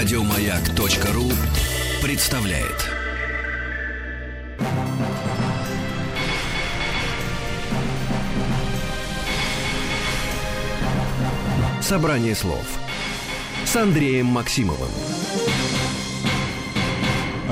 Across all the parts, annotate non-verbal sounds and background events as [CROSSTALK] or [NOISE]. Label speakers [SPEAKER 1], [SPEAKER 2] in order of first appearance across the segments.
[SPEAKER 1] Радиомаяк.ру представляет. Собрание слов с Андреем Максимовым.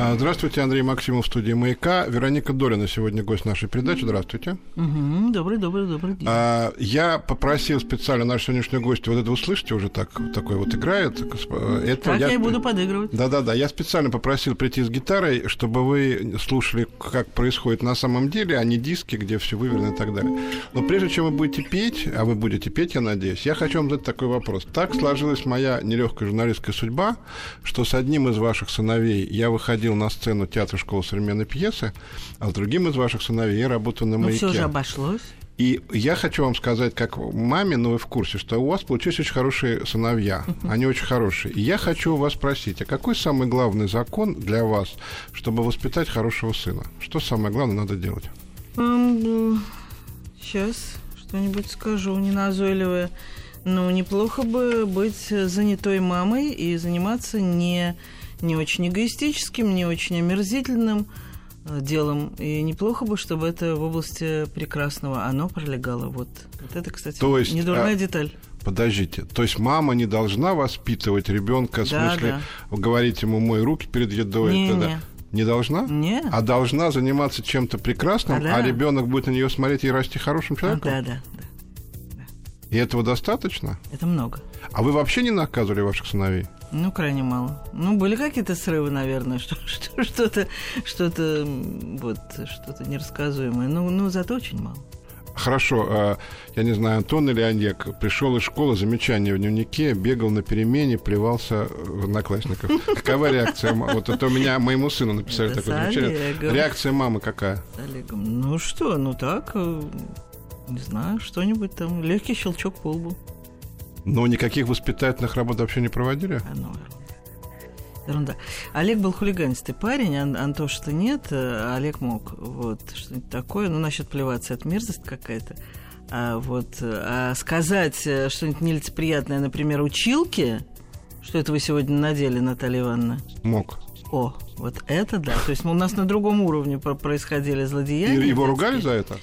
[SPEAKER 2] А, здравствуйте, Андрей Максимов в студии «Маяка». Вероника Долина сегодня гость нашей передачи. Здравствуйте.
[SPEAKER 3] Угу, добрый, добрый, добрый день.
[SPEAKER 2] А, я попросил специально нашу сегодняшнюю гостью, вот это вы слышите, уже так, такой вот играет. Это
[SPEAKER 3] так я, я и буду подыгрывать.
[SPEAKER 2] Да-да-да, я специально попросил прийти с гитарой, чтобы вы слушали, как происходит на самом деле, а не диски, где все выверено и так далее. Но прежде чем вы будете петь, а вы будете петь, я надеюсь, я хочу вам задать такой вопрос. Так сложилась моя нелегкая журналистская судьба, что с одним из ваших сыновей я выходил ходил на сцену театра школы современной пьесы, а с другим из ваших сыновей я работаю на маяке.
[SPEAKER 3] Ну, все же обошлось.
[SPEAKER 2] И я хочу вам сказать, как маме, ну вы в курсе, что у вас получились очень хорошие сыновья. Они очень хорошие. И я хочу у вас спросить, а какой самый главный закон для вас, чтобы воспитать хорошего сына? Что самое главное надо делать?
[SPEAKER 3] Сейчас что-нибудь скажу неназойливое. Ну, неплохо бы быть занятой мамой и заниматься не не очень эгоистическим, не очень омерзительным э, делом. И неплохо бы, чтобы это в области прекрасного оно пролегало. Вот, вот это, кстати, То есть, недурная а... деталь.
[SPEAKER 2] Подождите, то есть мама не должна воспитывать ребенка, в да, смысле да. говорить ему мой руки перед едой?
[SPEAKER 3] Не, не.
[SPEAKER 2] Не должна?
[SPEAKER 3] Нет.
[SPEAKER 2] А должна заниматься чем-то прекрасным, а, да. а ребенок будет на нее смотреть и расти хорошим человеком?
[SPEAKER 3] А, да, да,
[SPEAKER 2] да. И этого достаточно?
[SPEAKER 3] Это много.
[SPEAKER 2] А вы вообще не наказывали ваших сыновей?
[SPEAKER 3] Ну, крайне мало. Ну, были какие-то срывы, наверное, [LAUGHS] что, что, что-то, что-то, вот, что-то нерассказуемое. Ну, ну, зато очень мало.
[SPEAKER 2] Хорошо, а, я не знаю, Антон или Олег пришел из школы, замечание в дневнике, бегал на перемене, плевался в одноклассников. [LAUGHS] Какова реакция? Вот это у меня моему сыну написали такое замечание. Реакция мамы какая?
[SPEAKER 3] С Олегом. Ну что, ну так, э, не знаю, что-нибудь там, легкий щелчок по лбу.
[SPEAKER 2] Но никаких воспитательных работ вообще не проводили?
[SPEAKER 3] А, ну, ерунда. Олег был хулиганистый парень, Ан- Антоша-то нет, а Олег мог. Вот, что-нибудь такое. Ну, насчет плеваться, это мерзость какая-то. А вот а сказать э, что-нибудь нелицеприятное, например, училке, что это вы сегодня надели, Наталья Ивановна?
[SPEAKER 2] Мог.
[SPEAKER 3] О, вот это да. То есть у нас на другом уровне происходили злодеяния.
[SPEAKER 2] И его ругали за это?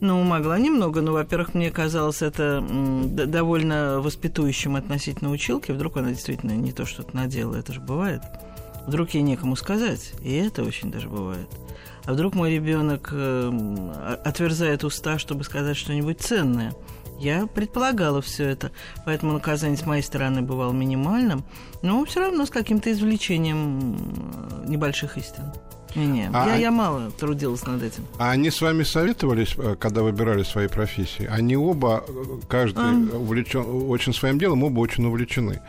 [SPEAKER 3] Ну, могла немного, но, во-первых, мне казалось это довольно воспитующим относительно училки. Вдруг она действительно не то что-то надела, это же бывает. Вдруг ей некому сказать, и это очень даже бывает. А вдруг мой ребенок э, отверзает уста, чтобы сказать что-нибудь ценное. Я предполагала все это, поэтому наказание с моей стороны бывало минимальным, но все равно с каким-то извлечением небольших истин. Не, не, а я, я мало трудилась над этим.
[SPEAKER 2] А они с вами советовались, э, когда выбирали свои профессии? Они оба, э, каждый а. увлечен очень своим делом, оба очень увлечены.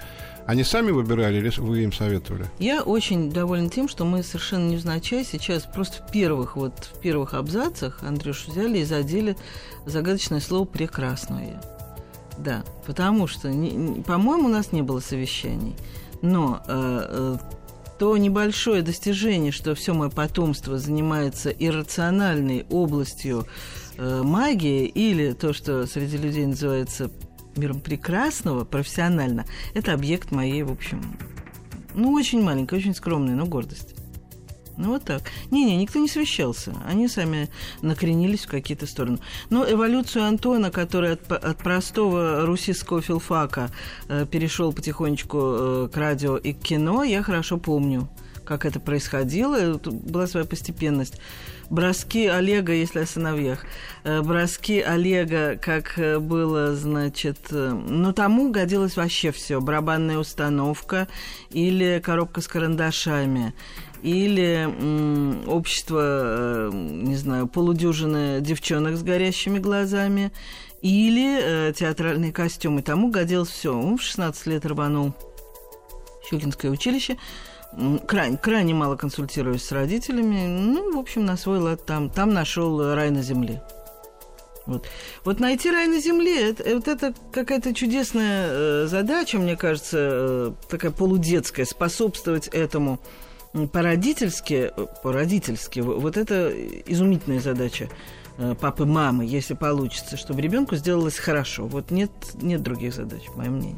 [SPEAKER 2] Они сами выбирали или вы им советовали?
[SPEAKER 3] Я очень довольна тем, что мы совершенно невзначай сейчас просто в первых, вот, в первых абзацах Андрюшу взяли и задели загадочное слово «прекрасное». Да, потому что, по-моему, у нас не было совещаний. Но э, э то небольшое достижение, что все мое потомство занимается иррациональной областью э, магии, или то, что среди людей называется миром прекрасного, профессионально, это объект моей, в общем, ну, очень маленькой, очень скромной, но гордости. Ну, вот так. Не-не, никто не совещался. Они сами накренились в какие-то стороны. Но эволюцию Антона, который от, от простого русского филфака э, перешел потихонечку э, к радио и к кино, я хорошо помню, как это происходило. Тут была своя постепенность. Броски Олега, если о сыновьях. Э, броски Олега, как э, было, значит... Ну, тому годилось вообще все. Барабанная установка или коробка с карандашами или м, общество, э, не знаю, полудюжины девчонок с горящими глазами, или э, театральные костюмы. Тому годилось все. Он в 16 лет рванул Щукинское училище, крайне, крайне мало консультируясь с родителями. Ну, в общем, на свой лад там, там нашел рай на земле. Вот. вот найти рай на земле, это, вот это какая-то чудесная э, задача, мне кажется, э, такая полудетская, способствовать этому по-родительски, по-родительски, вот это изумительная задача э, папы, мамы, если получится, чтобы ребенку сделалось хорошо. Вот нет, нет других задач, мое мнение.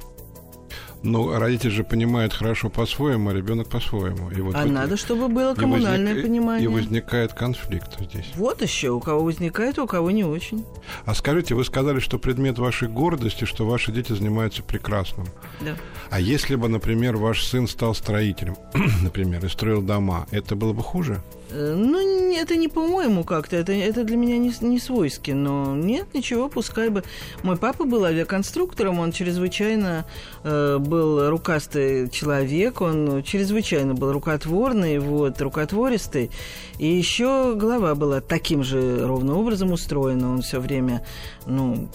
[SPEAKER 2] Ну, родитель же понимает хорошо по-своему, а ребенок по-своему. И вот
[SPEAKER 3] а
[SPEAKER 2] вот
[SPEAKER 3] надо, чтобы было коммунальное
[SPEAKER 2] возник-
[SPEAKER 3] понимание.
[SPEAKER 2] И возникает конфликт здесь.
[SPEAKER 3] Вот еще, у кого возникает, у кого не очень.
[SPEAKER 2] А скажите, вы сказали, что предмет вашей гордости, что ваши дети занимаются прекрасным.
[SPEAKER 3] Да.
[SPEAKER 2] А если бы, например, ваш сын стал строителем, [CLEARS THROAT] например, и строил дома, это было бы хуже?
[SPEAKER 3] Э, Ну, это не по-моему как-то, это, это для меня не, не свойски, но нет, ничего, пускай бы. Мой папа был авиаконструктором, он чрезвычайно э, был рукастый человек, он чрезвычайно был рукотворный, вот, рукотвористый, и еще голова была таким же ровным образом устроена, он все время, ну,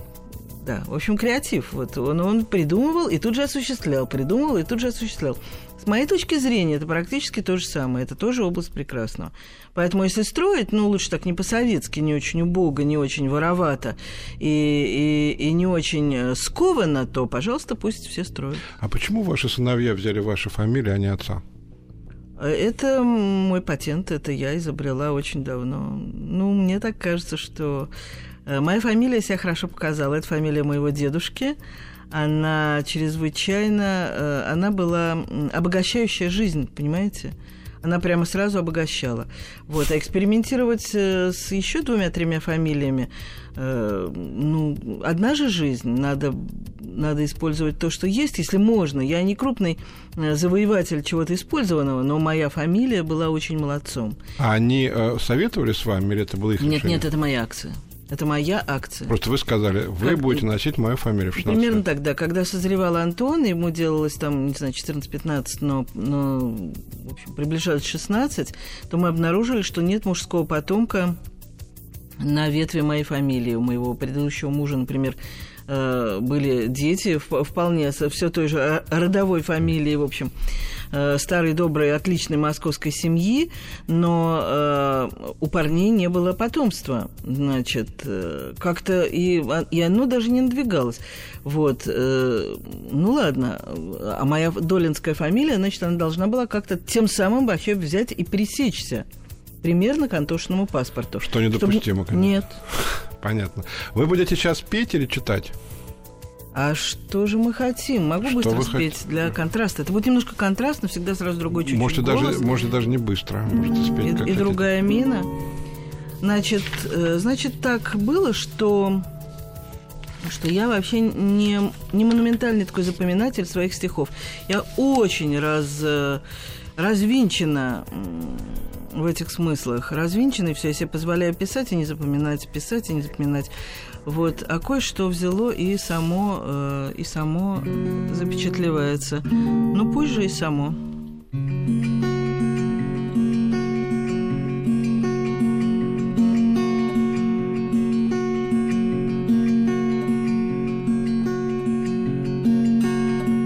[SPEAKER 3] да, в общем, креатив. Вот он, он придумывал и тут же осуществлял, придумывал и тут же осуществлял. С моей точки зрения, это практически то же самое. Это тоже область прекрасного. Поэтому, если строить, ну, лучше так не по-советски, не очень убого, не очень воровато и, и, и не очень э, скованно, то, пожалуйста, пусть все строят.
[SPEAKER 2] А почему ваши сыновья взяли вашу фамилию, а не отца?
[SPEAKER 3] Э, Это мой патент, это я изобрела очень давно. Ну, мне так кажется, что э, моя фамилия себя хорошо показала. Это фамилия моего дедушки. Она чрезвычайно... э, Она была обогащающая жизнь, понимаете? Она прямо сразу обогащала. Вот. А экспериментировать э, с еще двумя-тремя фамилиями, э, ну, одна же жизнь. Надо, надо использовать то, что есть, если можно. Я не крупный завоеватель чего-то использованного, но моя фамилия была очень молодцом.
[SPEAKER 2] А они советовали с вами, или это было их
[SPEAKER 3] Нет,
[SPEAKER 2] решение?
[SPEAKER 3] нет, это моя акция. Это моя акция.
[SPEAKER 2] Просто вы сказали, вы
[SPEAKER 3] Как-
[SPEAKER 2] будете носить мою фамилию в 16
[SPEAKER 3] Примерно
[SPEAKER 2] лет.
[SPEAKER 3] тогда, когда созревал Антон, ему делалось там, не знаю, 14-15, но, но в общем, приближалось 16, то мы обнаружили, что нет мужского потомка на ветви моей фамилии. У моего предыдущего мужа, например, э, были дети вп- вполне со все той же ро- родовой фамилии, в общем, э, старой, доброй, отличной московской семьи, но э, у парней не было потомства. Значит, э, как-то и, а- и оно даже не надвигалось. Вот, э, ну ладно, а моя долинская фамилия, значит, она должна была как-то тем самым вообще взять и пересечься. Примерно к антошному паспорту.
[SPEAKER 2] Что недопустимо,
[SPEAKER 3] Чтобы-
[SPEAKER 2] конечно.
[SPEAKER 3] Нет.
[SPEAKER 2] Понятно. Вы будете сейчас петь или читать?
[SPEAKER 3] А что же мы хотим? Могу
[SPEAKER 2] Что
[SPEAKER 3] быстро спеть для контраста. Это будет немножко контрастно, всегда сразу другой чуть-чуть
[SPEAKER 2] можете,
[SPEAKER 3] голос.
[SPEAKER 2] даже, можете даже не быстро. Можете спеть,
[SPEAKER 3] и,
[SPEAKER 2] как
[SPEAKER 3] и
[SPEAKER 2] хотите.
[SPEAKER 3] другая мина. Значит, э, значит, так было, что что я вообще не, не монументальный такой запоминатель своих стихов. Я очень раз, э, развинчена в этих смыслах. Развинчена, и все, я себе позволяю писать и не запоминать, писать и не запоминать. Вот, а кое-что взяло и само, э, и само запечатлевается. Ну, пусть же и само.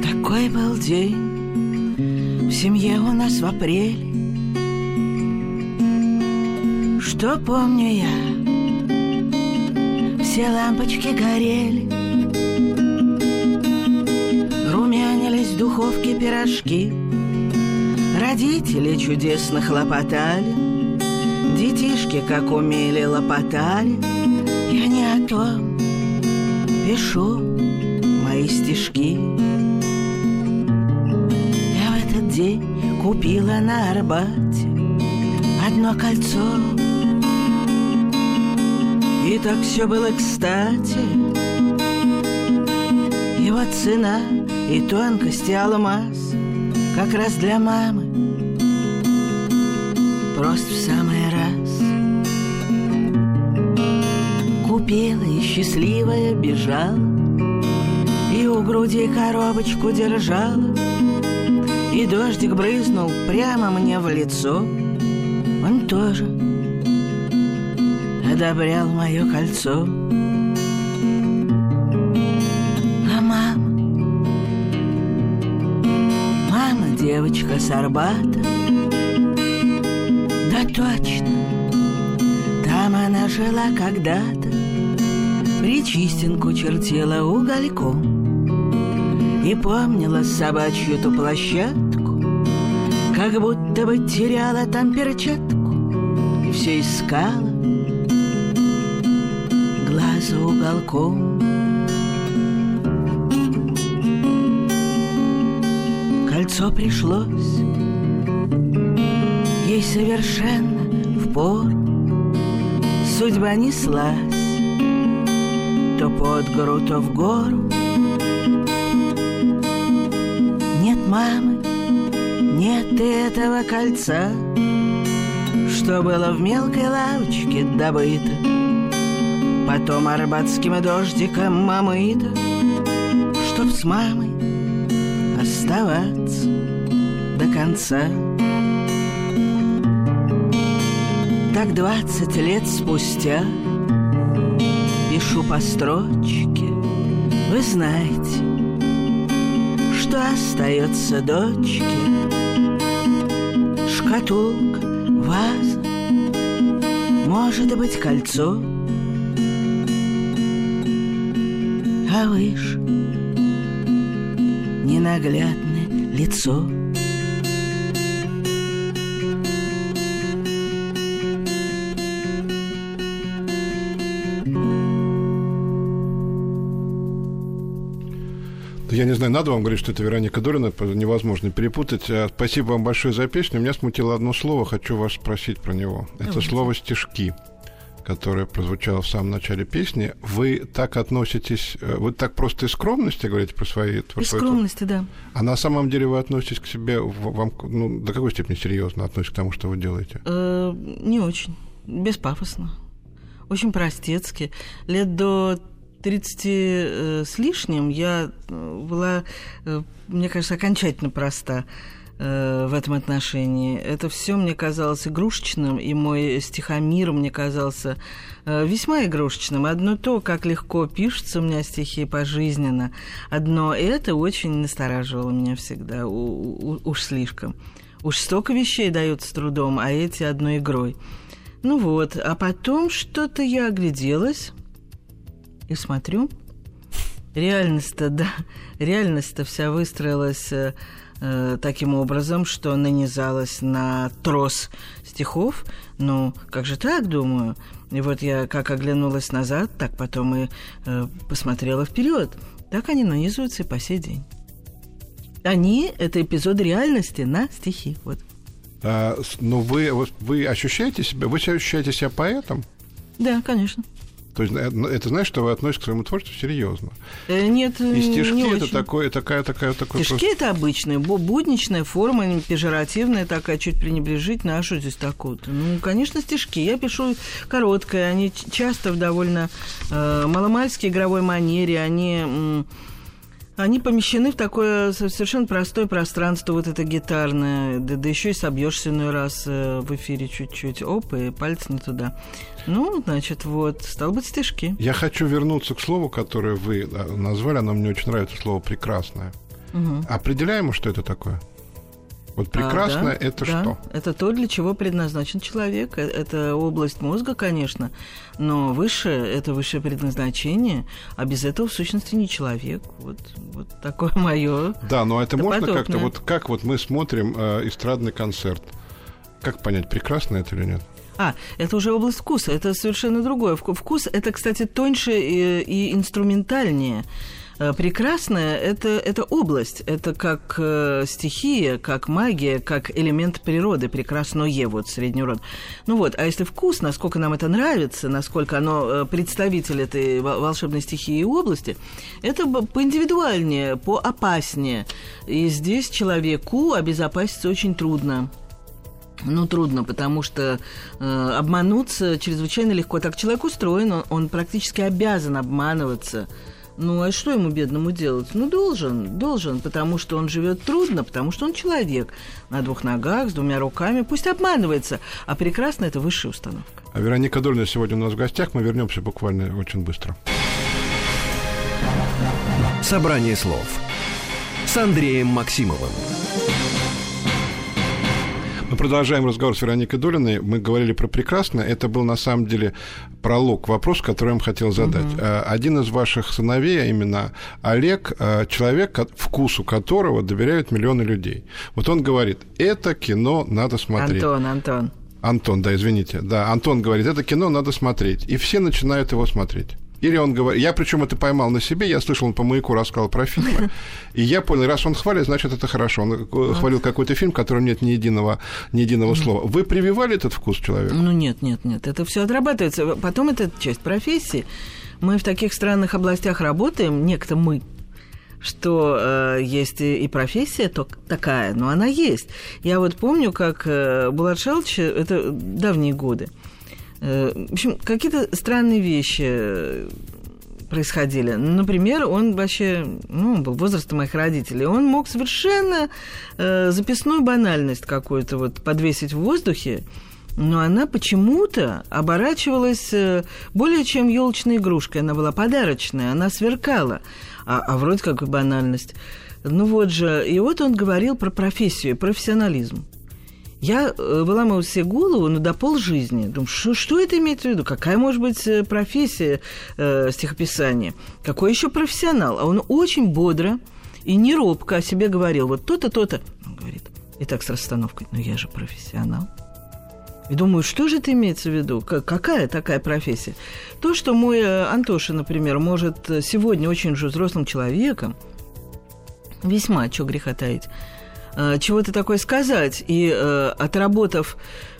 [SPEAKER 3] Такой был день в семье у нас в апреле, Что помню я, все лампочки горели, Румянились в духовке пирожки, Родители чудесно хлопотали, Детишки, как умели, лопотали. Я не о том пишу мои стишки. Я в этот день купила на Арбате одно кольцо. И так все было кстати. Его цена и тонкость и алмаз Как раз для мамы. Просто в самый раз. Купила и счастливая бежала И у груди коробочку держала И дождик брызнул прямо мне в лицо. Он тоже одобрял мое кольцо. А мама Мама девочка с Арбата Да точно. Там она жила когда-то. Причистинку чертила угольком. И помнила собачью ту площадку. Как будто бы теряла там перчатку. И все искала Уголком
[SPEAKER 4] лицо пришлось Ей совершенно в пору Судьба неслась То под гору, то в гору. Нет мамы, нет этого кольца Что было в мелкой лавочке добыто Потом арбатским дождиком омыто Чтоб с мамой оставаться до конца. Так двадцать лет спустя Пишу по строчке Вы знаете, что остается дочке. Шкатулка, ваза Может быть, кольцо А выше Ненаглядное лицо
[SPEAKER 2] Я не знаю, надо вам говорить, что это Вероника Долина, невозможно перепутать. А, Спасибо вам большое за песню. Меня смутило одно слово, хочу вас спросить про него. Это
[SPEAKER 3] Давайте.
[SPEAKER 2] слово «стишки», которое прозвучало в самом начале песни. Вы так относитесь, э, вы так просто из скромности говорите про свои... про
[SPEAKER 3] Из скромности, да.
[SPEAKER 2] А на самом деле вы относитесь к себе, вам ну, до какой степени серьезно относитесь к тому, что вы делаете?
[SPEAKER 3] Э, не очень. Беспафосно. Очень простецки. Лет до 30 э, с лишним я э, была, э, мне кажется, окончательно проста э, в этом отношении. Это все мне казалось игрушечным, и мой стихомир мне казался э, весьма игрушечным. Одно то, как легко пишутся у меня стихи пожизненно, одно это очень настораживало меня всегда, уж слишком. Уж столько вещей дается с трудом, а эти одной игрой. Ну вот, а потом что-то я огляделась и смотрю. Реальность-то, да, реальность-то вся выстроилась э, таким образом, что нанизалась на трос стихов. Ну, как же так, думаю? И вот я как оглянулась назад, так потом и э, посмотрела вперед. Так они нанизываются и по сей день. Они — это эпизоды реальности на стихи. Вот.
[SPEAKER 2] А, но вы, вы ощущаете себя, вы ощущаете себя поэтом?
[SPEAKER 3] Да, конечно.
[SPEAKER 2] То есть э, ну, это значит, что вы относитесь к своему творчеству серьезно.
[SPEAKER 3] Э, Нет,
[SPEAKER 2] И
[SPEAKER 3] не
[SPEAKER 2] стишки это
[SPEAKER 3] очень.
[SPEAKER 2] такое, такая, такая, такой
[SPEAKER 3] Стишки это обычная, бу- будничная форма, не пежоративная такая, чуть пренебрежительная. А что здесь такого-то? Ну, конечно, стишки. Я пишу короткое, они часто в довольно э, маломальской игровой манере, они... они помещены в такое со- совершенно простое пространство, вот это гитарное, да, да еще и собьешься иной раз э, в эфире чуть-чуть, оп, и палец не туда. Ну, значит, вот, стал быть, стишки.
[SPEAKER 2] Я хочу вернуться к слову, которое вы да, назвали, оно мне очень нравится, слово «прекрасное».
[SPEAKER 3] Мгм.
[SPEAKER 2] Определяемо, что это такое? Вот
[SPEAKER 3] А,
[SPEAKER 2] прекрасное
[SPEAKER 3] да,
[SPEAKER 2] это
[SPEAKER 3] да.
[SPEAKER 2] что?
[SPEAKER 3] Это то, для чего предназначен человек. Э- Это область мозга, конечно, но высшее – это высшее предназначение, а без этого, в сущности, не человек. Вот, вот такое [LAUGHS] мое.
[SPEAKER 2] Да, но это
[SPEAKER 3] Это
[SPEAKER 2] можно как-то, вот как вот мы смотрим э, эстрадный концерт. Как понять, прекрасно это или нет?
[SPEAKER 3] А, это уже область вкуса, это совершенно другое. Вку- Вкус – это, кстати, тоньше и, и инструментальнее. Э, Прекрасное это, – это область, это как э, стихия, как магия, как элемент природы, прекрасное, вот, средний род. Ну вот, а если вкус, насколько нам это нравится, насколько оно э, представитель этой во- волшебной стихии и области, это поиндивидуальнее, поопаснее. И здесь человеку обезопаситься очень трудно. Ну, трудно, потому что э, обмануться чрезвычайно легко. Так человек устроен, он, он практически обязан обманываться. Ну, а что ему, бедному, делать? Ну, должен, должен, потому что он живет трудно, потому что он человек на двух ногах, с двумя руками. Пусть обманывается, а прекрасно это высшая установка.
[SPEAKER 2] А Вероника Дольна сегодня у нас в гостях. Мы вернемся буквально очень быстро.
[SPEAKER 1] Собрание слов с Андреем Максимовым.
[SPEAKER 2] Мы продолжаем разговор с Вероникой Долиной. Мы говорили про прекрасное. Это был на самом деле пролог к вопросу, который я вам хотел задать. Э, Один из ваших сыновей, а именно Олег, э, человек, вкусу которого доверяют миллионы людей. Вот он говорит, это кино надо смотреть.
[SPEAKER 3] Антон, Антон.
[SPEAKER 2] Антон, да, извините. Да, Антон говорит, это кино надо смотреть. И все начинают его смотреть. Или он говорит... Я причем это поймал на себе, я слышал, он по маяку рассказал про фильмы, [LAUGHS] и я понял, раз он хвалит, значит, это хорошо. Он э, хвалил какой-то фильм, в котором нет ни единого, ни единого слова. Вы прививали этот вкус человеку?
[SPEAKER 3] Ну нет, нет, нет, это все отрабатывается. Потом это часть профессии. Мы в таких странных областях работаем, некто мы, что э, есть и профессия то, такая, но она есть. Я вот помню, как э, Булат Шалыч, это давние годы, э, в общем, какие-то странные вещи э, происходили. Например, он вообще, ну, он был возраста моих родителей, он мог совершенно э, записную банальность какую-то вот подвесить в воздухе, но она почему-то оборачивалась э, более чем елочной игрушкой. Она была подарочная, она сверкала. А, а вроде как банальность. Ну вот же, и вот он говорил про профессию, профессионализм. Я э, выламывала себе голову, ну, до полжизни. Думаю, что, что это имеет в виду? Какая может быть э, профессия э, стихописания? Какой еще профессионал? А он очень бодро и не робко о себе говорил. Вот то-то, то-то. Он говорит, и так с расстановкой, ну, я же профессионал. И думаю, что же это имеется в виду? Какая такая профессия? То, что мой э, Антоша, например, может сегодня очень уже взрослым человеком, весьма, что греха таить, чего-то такое сказать, и отработав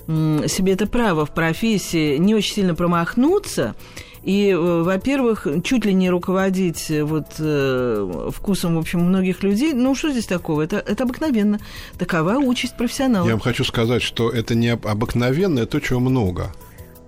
[SPEAKER 3] себе это право в профессии, не очень сильно промахнуться – и, э, во-первых, чуть ли не руководить э, вот э, вкусом, в общем, многих людей, ну что здесь такого? Это, это обыкновенно. Такова участь профессионала.
[SPEAKER 2] Я вам хочу сказать, что это не обыкновенно, это то, чего много.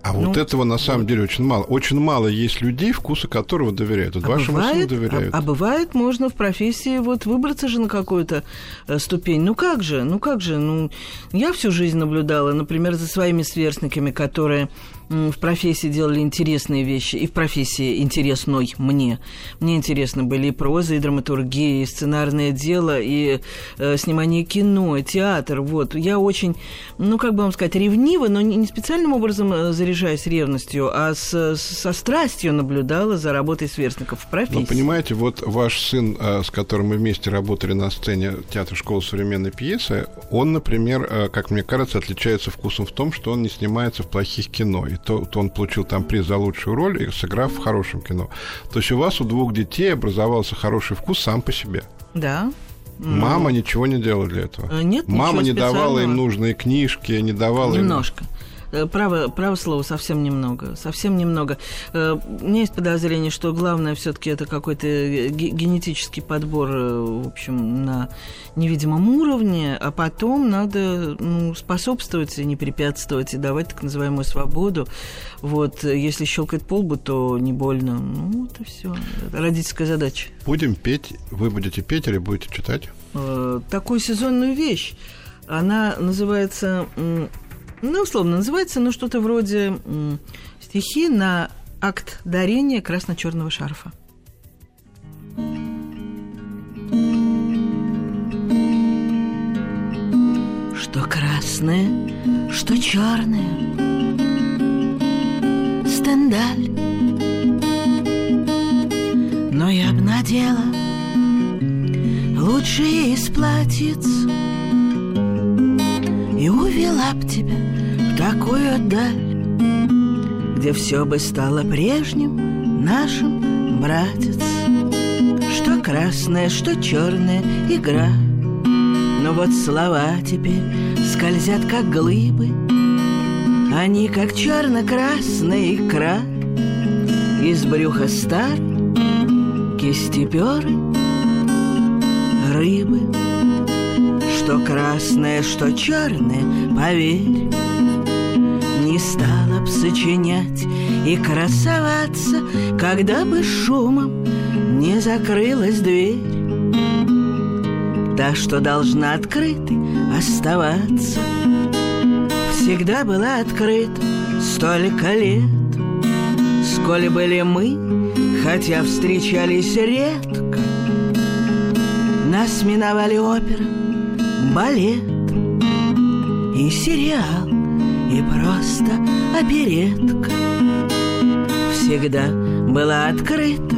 [SPEAKER 2] А ну, вот этого на самом деле очень мало. Очень мало есть людей, вкусы которого доверяют. Вот а вашему бывает, сыну доверяют.
[SPEAKER 3] А, а бывает, можно в профессии вот выбраться же на какую-то э, ступень. Ну как же, ну как же, ну я всю жизнь наблюдала, например, за своими сверстниками, которые в профессии делали интересные вещи, и в профессии интересной мне. Мне интересны были и проза, и драматургия, и сценарное дело, и э, снимание кино, и театр. Вот. Я очень, ну, как бы вам сказать, ревниво, но не специальным образом э, заряжаясь ревностью, а с, со страстью наблюдала за работой сверстников в профессии.
[SPEAKER 2] Ну, понимаете, вот ваш сын, э, с которым мы вместе работали на сцене театра школы современной пьесы, он, например, э, как мне кажется, отличается вкусом в том, что он не снимается в плохих кино и то, то он получил там приз за лучшую роль, сыграв в хорошем кино. То есть у вас у двух детей образовался хороший вкус сам по себе.
[SPEAKER 3] Да.
[SPEAKER 2] Мама ну, ничего не делала для этого.
[SPEAKER 3] Э, нет,
[SPEAKER 2] Мама не давала им нужные книжки, не давала
[SPEAKER 3] Немножко. им... Э, право, право слово совсем немного. Совсем немного. Э, у меня есть подозрение, что главное все-таки это какой-то генетический подбор, э, в общем, на невидимом уровне, а потом надо ну, способствовать, и не препятствовать, и давать так называемую свободу. Вот, если щелкает полбу, то не больно. Ну, и все. Родительская задача.
[SPEAKER 2] Будем петь. Вы будете петь или будете читать?
[SPEAKER 3] Такую сезонную вещь. Она называется ну, условно называется, ну, что-то вроде стихи на акт дарения красно-черного шарфа.
[SPEAKER 4] Что красное, что черное, стендаль. Но я б надела лучшие из платьиц и увела б тебя такую даль, Где все бы стало прежним нашим, братец. Что красная, что черная игра. Но вот слова теперь скользят, как глыбы, Они, как черно-красная икра, Из брюха стар кистеперы рыбы. Что красное, что черное, поверь, не стала б сочинять и красоваться, Когда бы шумом не закрылась дверь. Та, что должна открытой оставаться, Всегда была открыта столько лет, Сколь были мы, хотя встречались редко, Нас миновали опера, балет и сериал и просто оперетка Всегда была открыта,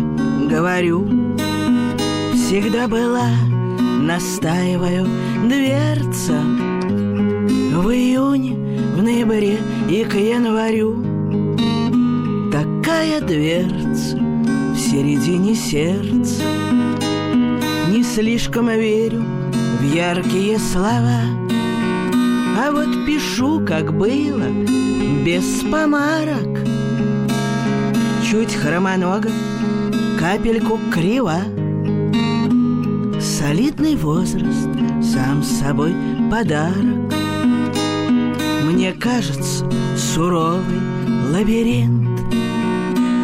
[SPEAKER 4] говорю Всегда была, настаиваю, дверца. В июне, в ноябре и к январю. Такая дверца середине сердца. Не слишком верю в яркие слова. А вот пишу, как было, без помарок. Чуть хромонога, капельку крива. Солидный возраст, сам собой подарок. Мне кажется, суровый лабиринт.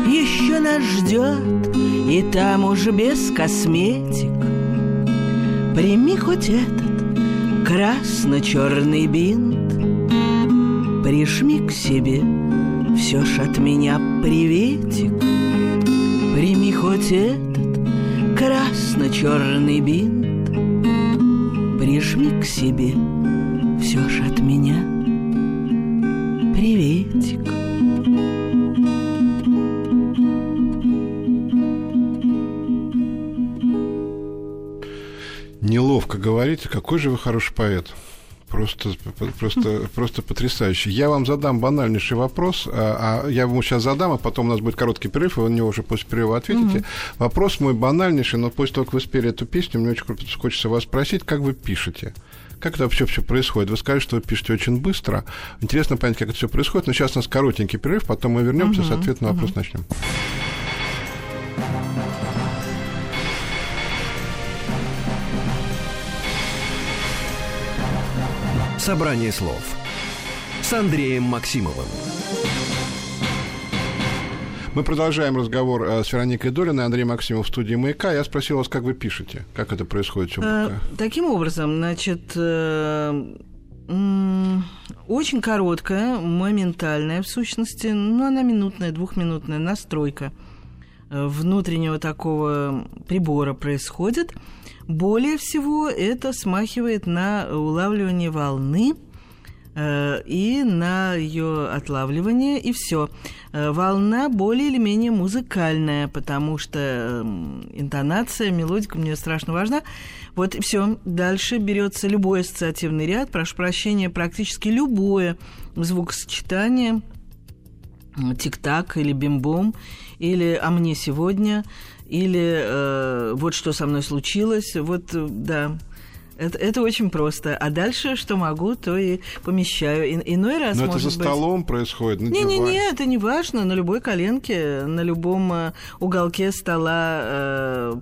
[SPEAKER 4] Еще нас ждет, и там уж без косметик Прими хоть этот красно-черный бинт. Прижми к себе, все ж от меня приветик. Прими хоть этот красно-черный бинт. Прижми к себе, все ж от меня
[SPEAKER 2] какой же вы хороший поэт. Просто, просто, просто потрясающе. Я вам задам банальнейший вопрос, а, а я ему сейчас задам, а потом у нас будет короткий перерыв, и вы на него уже после перерыва ответите. Угу. Вопрос мой банальнейший, но после того, как вы спели эту песню, мне очень хочется вас спросить, как вы пишете? Как это вообще все происходит? Вы сказали, что вы пишете очень быстро. Интересно понять, как это все происходит. Но сейчас у нас коротенький перерыв, потом мы вернемся, угу, с ответа на вопрос угу. начнем.
[SPEAKER 1] Собрание слов с Андреем Максимовым.
[SPEAKER 2] Мы продолжаем разговор э, с Вероникой Долиной, Андрей Максимов в студии «Маяка». Я спросил вас, как вы пишете, как это происходит все
[SPEAKER 3] а, Таким образом, значит, э, очень короткая, моментальная в сущности, ну, она минутная, двухминутная настройка внутреннего такого прибора происходит – более всего это смахивает на улавливание волны э, и на ее отлавливание, и все. Э, волна более или менее музыкальная, потому что эм, интонация, мелодика мне страшно важна. Вот все. Дальше берется любой ассоциативный ряд, прошу прощения, практически любое звукосочетание, тик-так или бим-бом, или «А мне сегодня», или э, вот что со мной случилось, вот э, да. Это, это очень просто. А дальше, что могу, то и помещаю. И, иной раз,
[SPEAKER 2] Но это за
[SPEAKER 3] быть...
[SPEAKER 2] столом происходит, на
[SPEAKER 3] Не-не-не, это не важно. На любой коленке, на любом э, уголке стола э,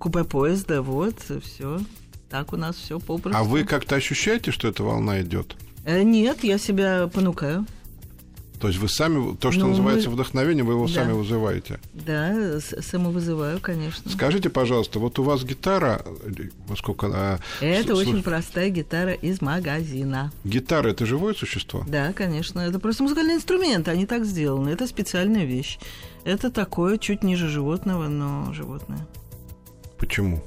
[SPEAKER 3] купе поезда, вот, все. Так у нас все попросту.
[SPEAKER 2] А вы как-то ощущаете, что эта волна идет?
[SPEAKER 3] Э, нет, я себя понукаю.
[SPEAKER 2] То есть вы сами, то, что ну, называется мы... вдохновение, вы его да. сами вызываете?
[SPEAKER 3] Да, самовызываю, конечно.
[SPEAKER 2] Скажите, пожалуйста, вот у вас гитара, во сколько она...
[SPEAKER 3] Это Слуш... очень простая гитара из магазина.
[SPEAKER 2] Гитара – это живое существо?
[SPEAKER 3] Да, конечно. Это просто музыкальный инструмент, они так сделаны. Это специальная вещь. Это такое чуть ниже животного, но животное.
[SPEAKER 2] Почему?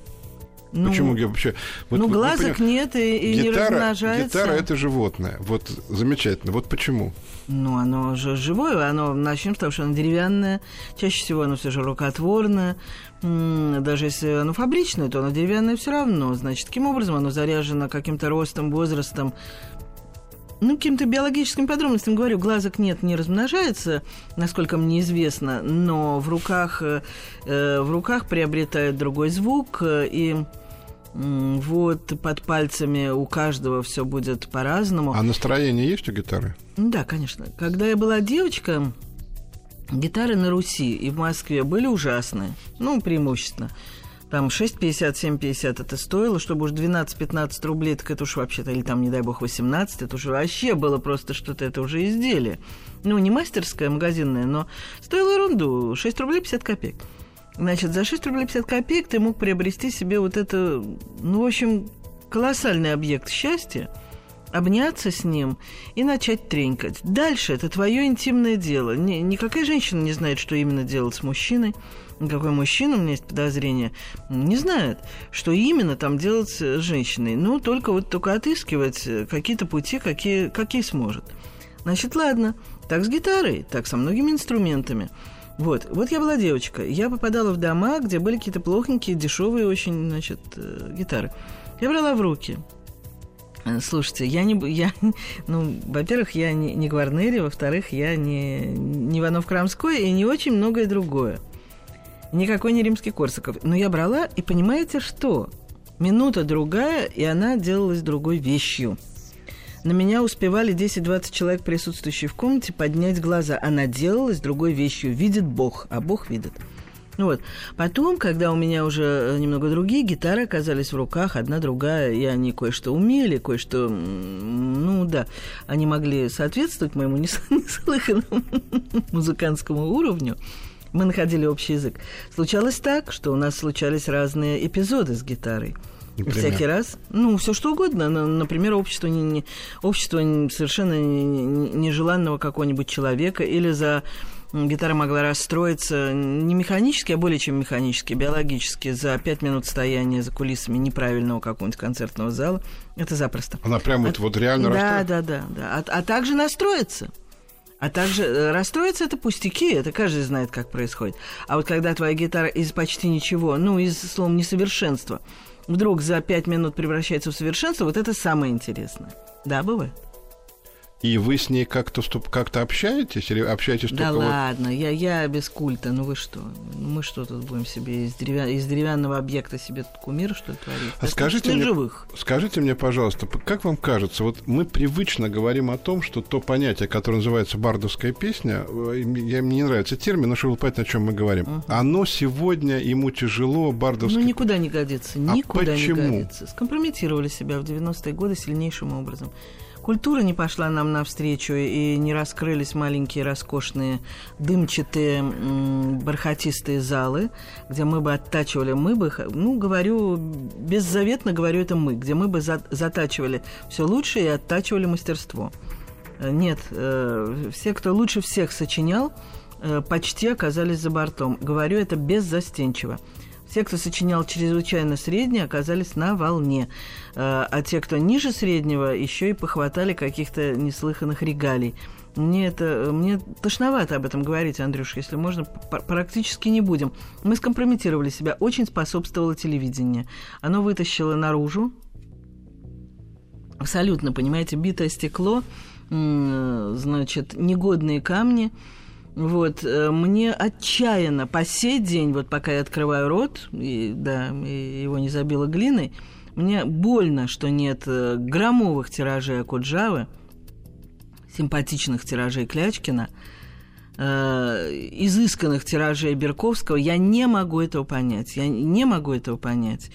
[SPEAKER 2] Ну, Почему вообще?
[SPEAKER 3] Вот, ну, глазок нет и, и гитара, не размножается.
[SPEAKER 2] Гитара это животное. Вот замечательно. Вот почему?
[SPEAKER 3] Ну, оно же живое, оно начнем с того, что оно деревянное. Чаще всего оно все же рукотворное. Даже если оно фабричное, то оно деревянное все равно. Значит, каким образом оно заряжено каким-то ростом, возрастом, ну, каким-то биологическим подробностям говорю, глазок нет, не размножается, насколько мне известно, но в руках, э, в руках приобретает другой звук, э, и вот под пальцами у каждого все будет по-разному.
[SPEAKER 2] А настроение есть у гитары?
[SPEAKER 3] Да, конечно. Когда я была девочка, гитары на Руси и в Москве были ужасные. Ну, преимущественно. Там 6,50, 7,50 это стоило, чтобы уж 12-15 рублей, так это уж вообще-то, или там, не дай бог, 18, это уже вообще было просто что-то, это уже изделие. Ну, не мастерское, магазинное, но стоило ерунду, 6 рублей 50 копеек. Значит, за 6 рублей 50 копеек ты мог приобрести себе вот это, ну, в общем, колоссальный объект счастья, обняться с ним и начать тренькать. Дальше это твое интимное дело. Ни, никакая женщина не знает, что именно делать с мужчиной. Никакой мужчина, у меня есть подозрение, не знает, что именно там делать с женщиной. Ну, только вот только отыскивать какие-то пути, какие, какие сможет. Значит, ладно, так с гитарой, так со многими инструментами. Вот, вот я была девочка. Я попадала в дома, где были какие-то плохенькие, дешевые очень, значит, э, гитары. Я брала в руки. Э, слушайте, я не... Я, [LAUGHS] ну, во-первых, я не, не Гварнери, во-вторых, я не, не Иванов Крамской и не очень многое другое. Никакой не римский Корсаков. Но я брала, и понимаете что? Минута другая, и она делалась другой вещью. На меня успевали 10-20 человек, присутствующие в комнате, поднять глаза. Она делалась другой вещью. Видит Бог, а Бог видит. Вот. Потом, когда у меня уже э, немного другие гитары оказались в руках, одна другая, и они кое-что умели, кое-что, ну да, они могли соответствовать моему [LAUGHS] неслыханному музыкантскому уровню, мы находили общий язык. Случалось так, что у нас случались разные эпизоды с гитарой. Например? Всякий раз. Ну, все что угодно. Например, общество, не, не, общество совершенно нежеланного какого-нибудь человека или за гитара могла расстроиться не механически, а более чем механически, биологически, за пять минут стояния за кулисами неправильного какого-нибудь концертного зала. Это запросто.
[SPEAKER 2] Она прям а, вот, вот реально
[SPEAKER 3] да, Да, да, да. А, а также настроиться. А также э, расстроиться это пустяки, это каждый знает, как происходит. А вот когда твоя гитара из почти ничего, ну, из, словом, несовершенства, вдруг за пять минут превращается в совершенство, вот это самое интересное. Да, бывает.
[SPEAKER 2] И вы с ней как-то как общаетесь или общаетесь
[SPEAKER 3] да
[SPEAKER 2] только
[SPEAKER 3] ладно, вот... я, я без культа, ну вы что? Мы что тут будем себе из, деревя... из деревянного объекта себе тут кумир, что ли, творить?
[SPEAKER 2] А скажите мне, живых. скажите мне, пожалуйста, как вам кажется, вот мы привычно говорим о том, что то понятие, которое называется бардовская песня, э, я, мне не нравится термин, но чтобы вы понять, о чем мы говорим, угу. оно сегодня ему тяжело, бардовское...
[SPEAKER 3] Ну, никуда не годится, никуда а почему? не годится. Скомпрометировали себя в 90-е годы сильнейшим образом. Культура не пошла нам навстречу, и не раскрылись маленькие роскошные дымчатые бархатистые залы, где мы бы оттачивали, мы бы, ну, говорю, беззаветно говорю это мы, где мы бы затачивали все лучше и оттачивали мастерство. Э, нет, э, все, кто лучше всех сочинял, э, почти оказались за бортом. Говорю это беззастенчиво. Те, кто сочинял чрезвычайно среднее, оказались на волне. Э, а те, кто ниже среднего, еще и похватали каких-то неслыханных регалий. Мне это мне тошновато об этом говорить, Андрюш, если можно, практически не будем. Мы скомпрометировали себя. Очень способствовало телевидение. Оно вытащило наружу. Абсолютно, понимаете, битое стекло, значит, негодные камни – вот, э, мне отчаянно по сей день, вот пока я открываю рот, и, да, и его не забило глиной, мне больно, что нет э, громовых тиражей Акуджавы, симпатичных тиражей Клячкина, э, изысканных тиражей Берковского. Я не могу этого понять. Я не могу этого понять.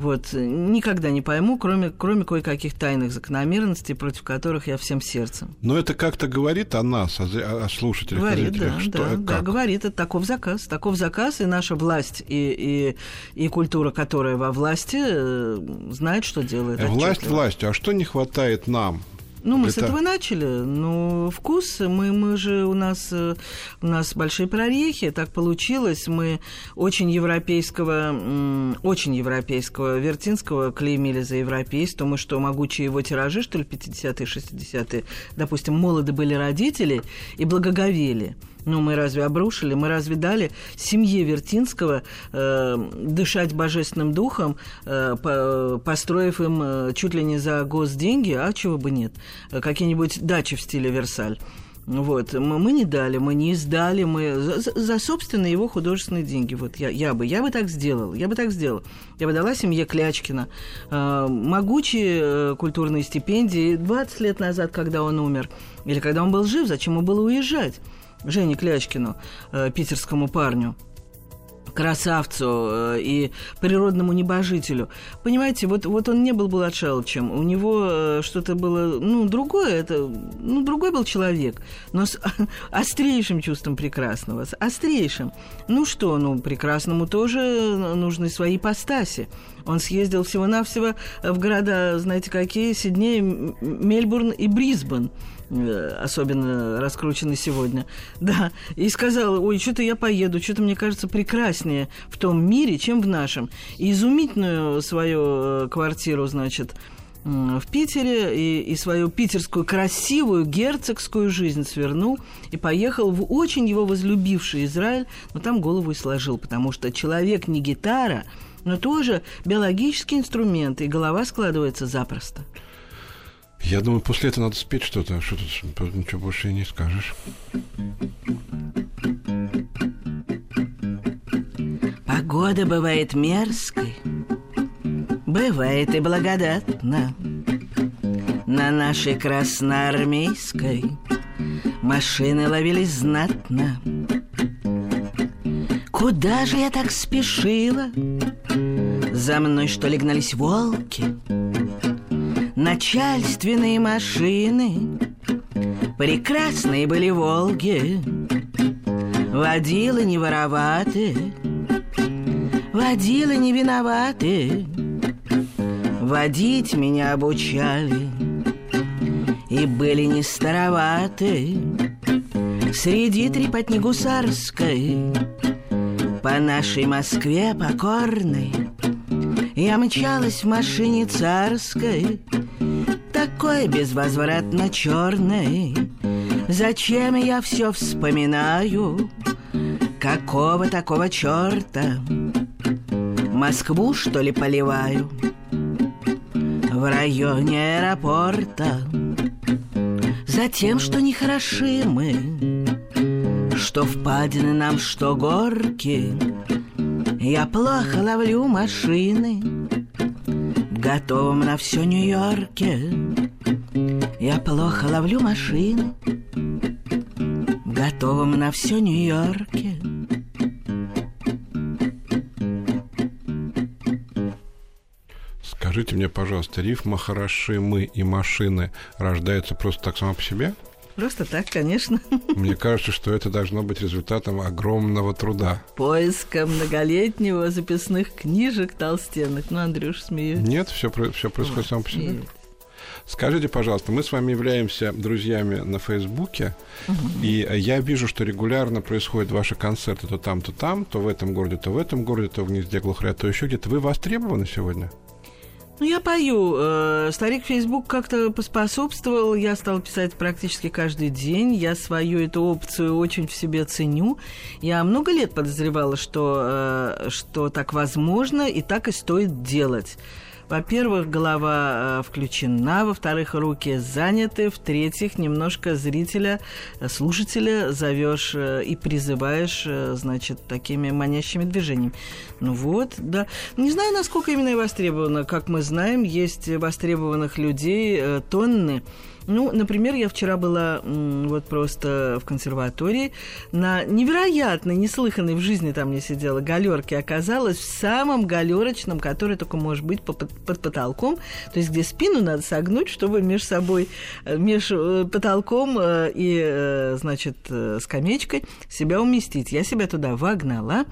[SPEAKER 3] Вот, никогда не пойму, кроме, кроме кое-каких тайных закономерностей, против которых я всем сердцем.
[SPEAKER 2] Но это как-то говорит о нас, о, о слушателях.
[SPEAKER 3] Говорит, да, что, да, да, говорит, это таков заказ. Таков заказ, и наша власть, и, и, и культура, которая во власти, э, знает, что делает.
[SPEAKER 2] Власть властью, а что не хватает нам?
[SPEAKER 3] Ну, мы это... с этого начали. Ну, вкус, мы, мы же, у нас, э, у нас большие прорехи, так получилось. Мы очень европейского, очень европейского Вертинского клеймили за европейство. Мы что, могучие его тиражи, что ли, 50-е, 60-е, допустим, молоды были родители и благоговели. Ну, мы разве обрушили, мы разве дали семье Вертинского э, дышать божественным духом, э, по, построив им э, чуть ли не за госденьги, а чего бы нет, какие-нибудь дачи в стиле Версаль. Вот, мы, мы не дали, мы не издали, мы за, за собственные его художественные деньги. Вот я, я бы, я бы так сделал, я бы так сделал. Я бы дала семье Клячкина э, могучие э, культурные стипендии 20 лет назад, когда он умер, или когда он был жив, зачем ему было уезжать? Жене Клячкину, э, питерскому парню красавцу э, и природному небожителю. Понимаете, вот, вот он не был Булатшаловичем, у него э, что-то было, ну, другое, это, ну, другой был человек, но с [LAUGHS] острейшим чувством прекрасного, с острейшим. Ну что, ну, прекрасному тоже нужны свои ипостаси. Он съездил всего-навсего в города, знаете, какие, Сидней, Мельбурн и Брисбен – особенно раскрученный сегодня, [LAUGHS] да, и сказала, ой, что-то я поеду, что-то мне кажется прекраснее в том мире, чем в нашем. И изумительную свою э, квартиру, значит, в Питере и, и свою питерскую красивую герцогскую жизнь свернул и поехал в очень его возлюбивший Израиль, но там голову и сложил, потому что человек не гитара, но тоже биологический инструмент, и голова складывается запросто.
[SPEAKER 2] Я думаю, после этого надо спеть что-то, что тут ничего больше и не скажешь.
[SPEAKER 4] Погода бывает мерзкой, бывает и благодатна. На нашей красноармейской машины ловились знатно. Куда же я так спешила? За мной, что ли, гнались волки? Начальственные машины. Прекрасные были Волги Водилы не вороваты. Водилы не виноваты. Водить меня обучали. И были не староваты. Среди трепотни гусарской По нашей Москве покорной Я мчалась в машине царской Такой безвозвратно черной Зачем я все вспоминаю? Какого такого черта? Москву, что ли, поливаю? В районе аэропорта Затем, что нехороши мы Что впадины нам, что горки Я плохо ловлю машины Готовым на все Нью-Йорке. Я плохо ловлю машины. Готовым на все Нью-Йорке.
[SPEAKER 2] Скажите мне, пожалуйста, рифма «хороши мы» и «машины» рождается просто так сама по себе?
[SPEAKER 3] Просто так, конечно. [LAUGHS]
[SPEAKER 2] Мне кажется, что это должно быть результатом огромного труда.
[SPEAKER 3] Поиска многолетнего записных книжек толстенных. Ну, Андрюш, смеется.
[SPEAKER 2] Нет, все, все происходит само по себе.
[SPEAKER 3] Нет.
[SPEAKER 2] Скажите, пожалуйста, мы с вами являемся друзьями на Фейсбуке, и я вижу, что регулярно происходят ваши концерты то там, то там, то в этом городе, то в этом городе, то в гнезде глухаря, то еще где-то. Вы востребованы сегодня?
[SPEAKER 3] Ну, я пою. Э, Старик Фейсбук как-то поспособствовал. Я стала писать практически каждый день. Я свою эту опцию очень в себе ценю. Я много лет подозревала, что, э, что так возможно и так и стоит делать. Во-первых, голова э, включена, во-вторых, руки заняты, в-третьих, немножко зрителя, э, слушателя зовешь э, и призываешь, значит, такими манящими движениями. Ну вот, да. Не знаю, насколько именно и востребовано. Как мы знаем, есть востребованных людей тонны. Ну, например, я вчера была вот просто в консерватории на невероятной, неслыханной в жизни там я сидела галерке, оказалась в самом галерочном, который только может быть по- под, потолком, то есть где спину надо согнуть, чтобы между собой, э, между потолком э, и, э, значит, э, скамеечкой себя уместить. Я себя туда вогнала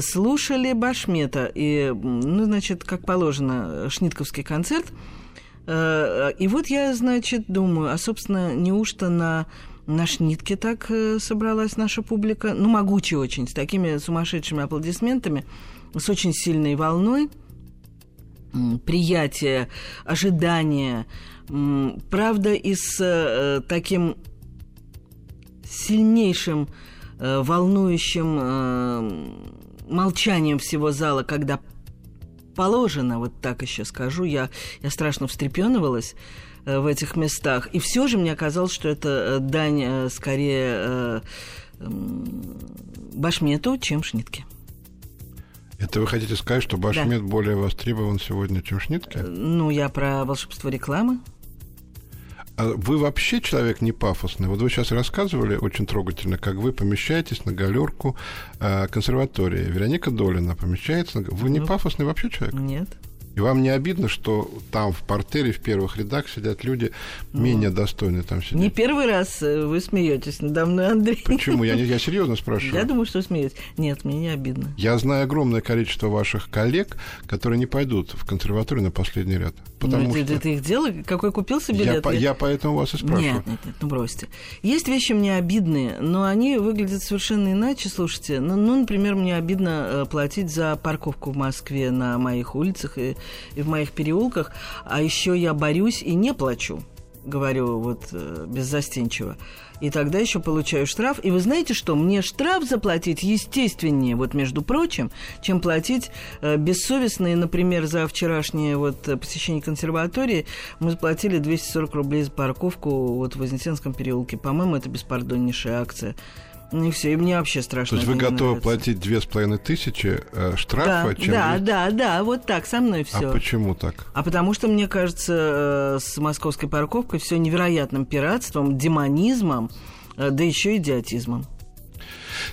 [SPEAKER 3] слушали Башмета. И, ну, значит, как положено, шнитковский концерт. Э, И вот я, значит, думаю, а, собственно, неужто на на Шнитке так э, собралась наша публика? Ну, могучая очень, с такими сумасшедшими аплодисментами, с очень сильной волной приятие, ожидание, правда, и с э, таким сильнейшим, волнующим молчанием всего зала, когда положено, вот так еще скажу, я, я страшно встрепенывалась э, в этих местах. И все же мне казалось, что это э, дань э, скорее Башмету, чем Шнитке.
[SPEAKER 2] Это вы хотите сказать, что Башмет более востребован сегодня, чем Шнитке?
[SPEAKER 3] Ну, я про волшебство рекламы.
[SPEAKER 2] А вы вообще человек не пафосный. Вот вы сейчас рассказывали очень трогательно, как вы помещаетесь на галерку э, консерватории. Вероника Долина помещается. На... Вы не
[SPEAKER 3] Ну.
[SPEAKER 2] пафосный вообще человек?
[SPEAKER 3] Нет.
[SPEAKER 2] И вам не обидно, что там в портере, в первых рядах сидят люди менее достойные там сидят?
[SPEAKER 3] Не первый раз э, вы смеетесь надо мной, Андрей.
[SPEAKER 2] Почему? Я, не- я серьезно спрашиваю.
[SPEAKER 3] Я думаю, что смеетесь. Нет, мне не обидно.
[SPEAKER 2] Я знаю огромное количество ваших коллег, которые не пойдут в консерваторию на последний ряд. Потому
[SPEAKER 3] ну,
[SPEAKER 2] что
[SPEAKER 3] ты- ты их делал? Какой купил себе
[SPEAKER 2] я,
[SPEAKER 3] билет?
[SPEAKER 2] по- я поэтому вас и спрашиваю.
[SPEAKER 3] Нет, нет, нет, ну бросьте. Есть вещи мне обидные, но они выглядят совершенно иначе, слушайте. Ну, ну, например, мне обидно э, платить за парковку в Москве на моих улицах и, и в моих переулках, а еще я борюсь и не плачу, говорю вот э, беззастенчиво. И тогда еще получаю штраф. И вы знаете что? Мне штраф заплатить естественнее, вот между прочим, чем платить э, бессовестные, например, за вчерашнее вот э, посещение консерватории. Мы заплатили 240 рублей за парковку вот в Вознесенском переулке. По-моему, это беспардоннейшая акция. И все, и мне вообще страшно.
[SPEAKER 2] То есть вы готовы
[SPEAKER 3] нравится.
[SPEAKER 2] платить две с половиной тысячи э, штрафа?
[SPEAKER 3] Да,
[SPEAKER 2] чем
[SPEAKER 3] да,
[SPEAKER 2] есть-
[SPEAKER 3] да, да, вот так, со мной все.
[SPEAKER 2] А почему так?
[SPEAKER 3] А потому что, мне кажется, э, с московской парковкой все невероятным пиратством, демонизмом, э, да еще идиотизмом.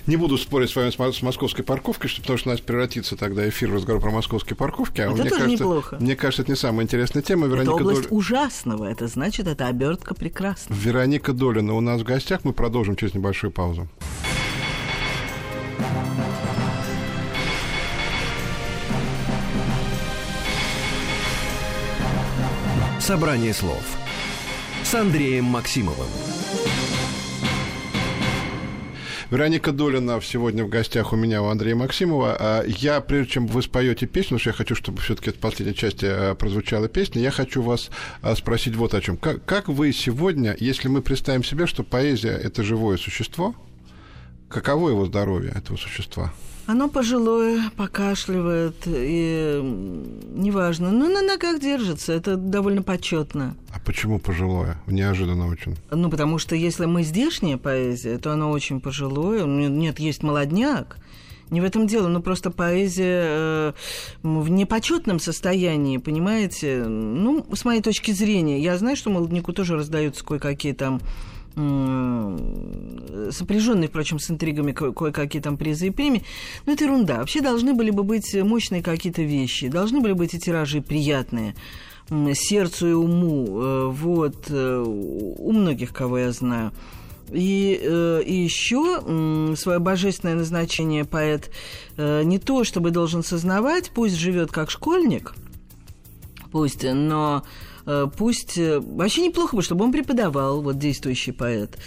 [SPEAKER 2] Не буду спорить с вами с, с московской парковкой, что, потому что у нас превратится тогда эфир в разговор про московские парковки. А
[SPEAKER 3] Это
[SPEAKER 2] мне
[SPEAKER 3] тоже
[SPEAKER 2] кажется,
[SPEAKER 3] неплохо.
[SPEAKER 2] Мне кажется, это не самая интересная тема.
[SPEAKER 3] Это
[SPEAKER 2] Вероника,
[SPEAKER 3] область
[SPEAKER 2] Доль-
[SPEAKER 3] ужасного, это значит, это обертка прекрасна.
[SPEAKER 2] Вероника Долина у нас в гостях. Мы продолжим через небольшую паузу.
[SPEAKER 1] Собрание слов с Андреем Максимовым.
[SPEAKER 2] Вероника Долина сегодня в гостях у меня, у Андрея Максимова. А Я, прежде чем вы споете песню, потому что я хочу, чтобы все-таки в последней части э, прозвучала песня, я хочу вас э, спросить вот о чем. Как, как вы сегодня, если мы представим себе, что поэзия – это живое существо, каково его здоровье, этого существа?
[SPEAKER 3] Оно пожилое, покашливает, и неважно. Но на ногах держится, это довольно почетно.
[SPEAKER 2] А почему пожилое? Неожиданно очень.
[SPEAKER 3] Ну, потому что если мы здешняя поэзия, то оно очень пожилое. Нет, есть молодняк. Не в этом дело, ну просто поэзия э, в непочетном состоянии, понимаете? Ну, с моей точки зрения, я знаю, что молодняку тоже раздаются кое-какие там сопряженные, впрочем, с интригами ко- кое-какие там призы и премии. Но это ерунда. Вообще должны были бы быть мощные какие-то вещи, должны были быть и тиражи приятные сердцу и уму, э, вот, э, у многих, кого я знаю. И, э, и еще свое божественное назначение поэт не то, чтобы должен сознавать, пусть живет как школьник, пусть, но пусть... э, Вообще неплохо бы, чтобы он преподавал, вот действующий поэт.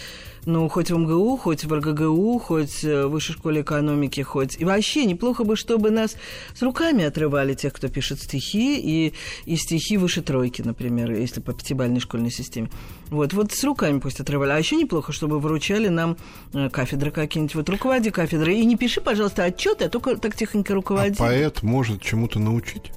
[SPEAKER 3] Ну, хоть в МГУ, хоть в РГГУ, хоть э, в Высшей школе экономики, хоть... И вообще неплохо бы, чтобы нас с руками отрывали тех, кто пишет стихи, и, и стихи выше тройки, например, если по пятибалльной школьной системе. Вот, вот с руками пусть отрывали. А еще неплохо, чтобы вручали нам э, кафедры какие-нибудь. Вот руководи кафедрой. И не пиши, пожалуйста, отчеты, а только так тихонько
[SPEAKER 2] А
[SPEAKER 3] руководи.
[SPEAKER 2] поэт может чему-то научить?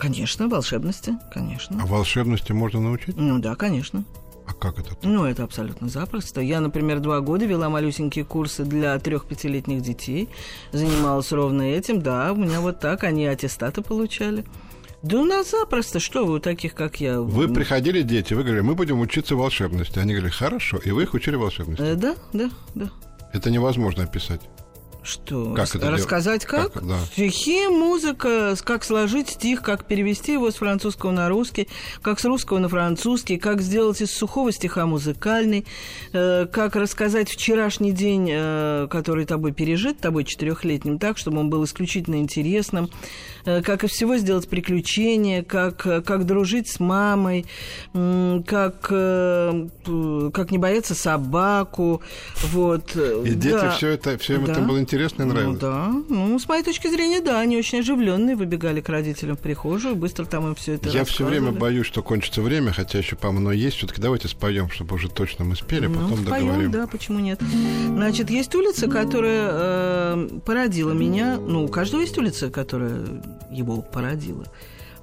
[SPEAKER 3] Конечно, волшебности, конечно.
[SPEAKER 2] А волшебности можно научить?
[SPEAKER 3] Ну да, конечно.
[SPEAKER 2] А как это?
[SPEAKER 3] Ну, это абсолютно запросто. Я, например, два года вела малюсенькие курсы для трех-пятилетних детей. Занималась ровно этим. Да, у меня вот так они аттестаты получали. Да у нас запросто. Что вы, у таких, как я?
[SPEAKER 2] Вы приходили, дети, вы говорили, мы будем учиться волшебности. Они говорили, хорошо, и вы их учили волшебности.
[SPEAKER 3] э, да, да, да.
[SPEAKER 2] Это невозможно описать.
[SPEAKER 3] Что?
[SPEAKER 2] Как это
[SPEAKER 3] рассказать как?
[SPEAKER 2] как, да.
[SPEAKER 3] Стихи, музыка, как сложить стих, как перевести его с французского на русский, как с русского на французский, как сделать из сухого стиха музыкальный, э, как рассказать вчерашний день, э, который тобой пережит, тобой четырехлетним, так, чтобы он был исключительно интересным, э, как из всего сделать приключение, как, э, как дружить с мамой, м, как, э, как не бояться собаку, вот.
[SPEAKER 2] И дети
[SPEAKER 3] Да.
[SPEAKER 2] все это, все им
[SPEAKER 3] Да.
[SPEAKER 2] это было интересно и
[SPEAKER 3] Ну
[SPEAKER 2] нравилось.
[SPEAKER 3] да. Ну, с моей точки зрения, да, они очень оживленные, выбегали к родителям в прихожую, быстро там им все это
[SPEAKER 2] Я все время боюсь, что кончится время, хотя еще, по-моему, есть. Все-таки давайте споем, чтобы уже точно мы спели,
[SPEAKER 3] Ну,
[SPEAKER 2] потом
[SPEAKER 3] споем,
[SPEAKER 2] договорим.
[SPEAKER 3] да, почему нет? Значит, есть улица, которая э, породила меня. Ну, у каждого есть улица, которая его породила.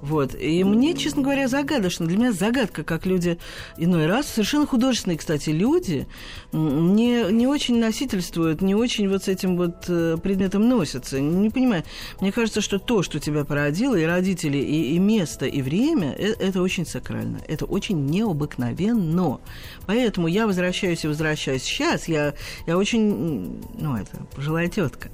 [SPEAKER 3] Вот. И мне, честно говоря, загадочно. Для меня загадка, как люди иной раз, совершенно художественные, кстати, люди, не, не очень носительствуют, не очень вот с этим вот э, предметом носятся. Не понимаю. Мне кажется, что то, что тебя породило, и родители, и, и место, и время, э- это очень сакрально. Это очень необыкновенно. Поэтому я возвращаюсь и возвращаюсь сейчас. Я, я очень, ну, это, пожилая тетка.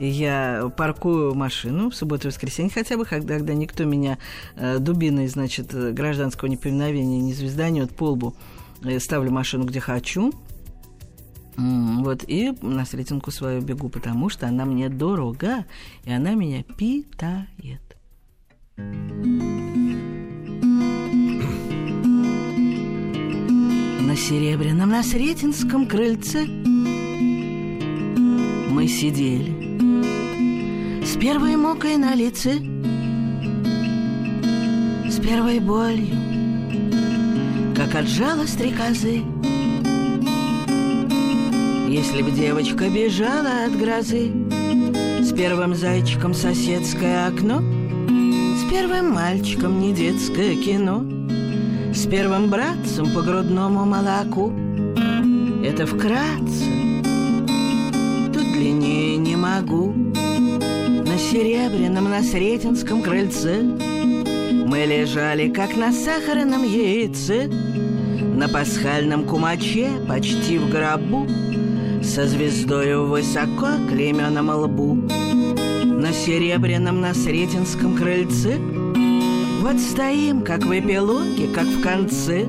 [SPEAKER 3] Я паркую машину в субботу и воскресенье хотя бы, когда, когда никто меня э, дубиной, значит, гражданского неповиновения не звезданет по лбу. Э, ставлю машину, где хочу. Вот, и на сретенку свою бегу, потому что она мне дорога, и она меня питает. На серебряном, на сретенском крыльце мы сидели С первой мукой на лице С первой болью Как от жалость стрекозы Если б девочка бежала от грозы С первым зайчиком соседское окно С первым мальчиком не детское кино С первым братцем по грудному молоку. Это вкратце
[SPEAKER 4] не, не могу серебряном, на Сретенском крыльце. Мы лежали, как на сахарном яйце На пасхальном кумаче, почти в гробу Со звездою высоко клейменом лбу На серебряном, на Сретенском крыльце. Вот стоим, как в эпилоге, как в конце.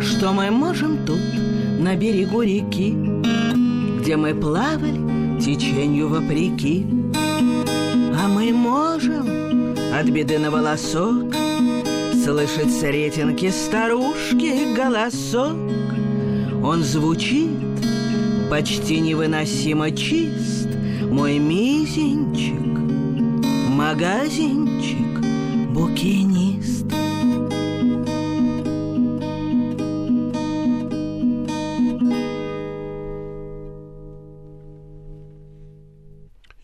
[SPEAKER 4] Что мы можем тут, на берегу реки где мы плавали теченью вопреки. Мы можем от беды на волосок Слышать с ретинки старушки голосок. Он звучит почти невыносимо чист, Мой мизинчик, магазинчик, букинист.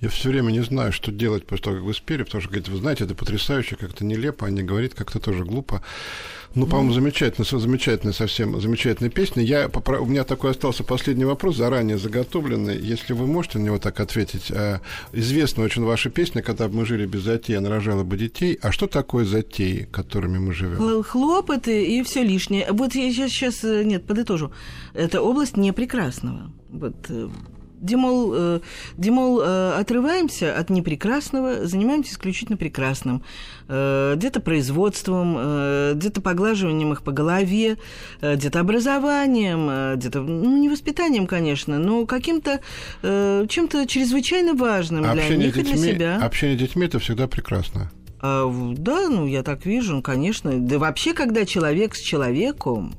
[SPEAKER 2] Я все время не знаю, что делать после того, как вы спели, потому что, говорите, вы знаете, это потрясающе, как-то нелепо, а не говорит как-то тоже глупо. Ну, по-моему, замечательно, замечательная совсем, замечательная песня. Я, у меня такой остался последний вопрос, заранее заготовленный. Если вы можете на него так ответить. А, известна очень ваша песня, когда мы жили без затей, она рожала бы детей. А что такое затеи, которыми мы живем?
[SPEAKER 3] Хлопоты и все лишнее. Вот я сейчас, сейчас, э, нет, подытожу. Это область непрекрасного. Вот Димол, э, Димол э, отрываемся от непрекрасного, занимаемся исключительно прекрасным. Э, где-то производством, где-то поглаживанием их по голове, где-то образованием, где-то, ну, не воспитанием, конечно, но каким-то, чем-то чрезвычайно важным для
[SPEAKER 2] общение
[SPEAKER 3] них
[SPEAKER 2] детьми,
[SPEAKER 3] и для себя.
[SPEAKER 2] Общение с детьми – это всегда прекрасно.
[SPEAKER 3] А, да, ну, я так вижу, конечно. Да вообще, когда человек с человеком,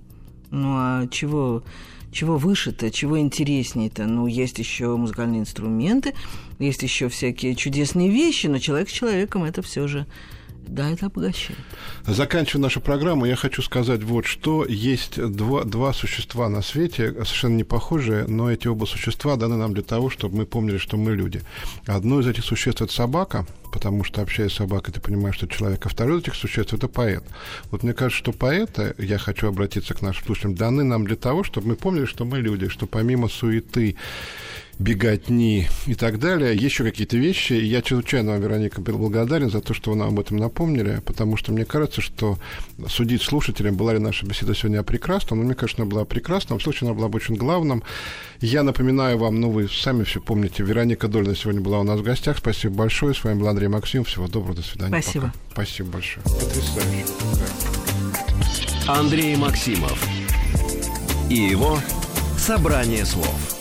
[SPEAKER 3] ну, а чего чего выше-то, чего интереснее-то? Ну, есть еще музыкальные инструменты, есть еще всякие чудесные вещи, но человек с человеком это все же да, это обогащает.
[SPEAKER 2] Заканчивая нашу программу, я хочу сказать вот что. Есть два, два существа на свете, совершенно не похожие, но эти оба существа даны нам для того, чтобы мы помнили, что мы люди. Одно из этих существ – это собака, потому что, общаясь с собакой, ты понимаешь, что человек, а второй из этих существ – это поэт. Вот мне кажется, что поэты, я хочу обратиться к нашим слушателям, даны нам для того, чтобы мы помнили, что мы люди, что помимо суеты беготни и так далее. Еще какие-то вещи. И я чрезвычайно вам, Вероника, был благодарен за то, что вы нам об этом напомнили, потому что мне кажется, что судить слушателям, была ли наша беседа сегодня прекрасна, но мне кажется, она была прекрасна, в случае она была бы очень главным. Я напоминаю вам, ну вы сами все помните, Вероника Дольна сегодня была у нас в гостях. Спасибо большое. С вами был Андрей Максим. Всего доброго, до свидания.
[SPEAKER 3] Спасибо.
[SPEAKER 2] Пока. Спасибо большое. Потрясающе.
[SPEAKER 1] Андрей Максимов и его «Собрание слов».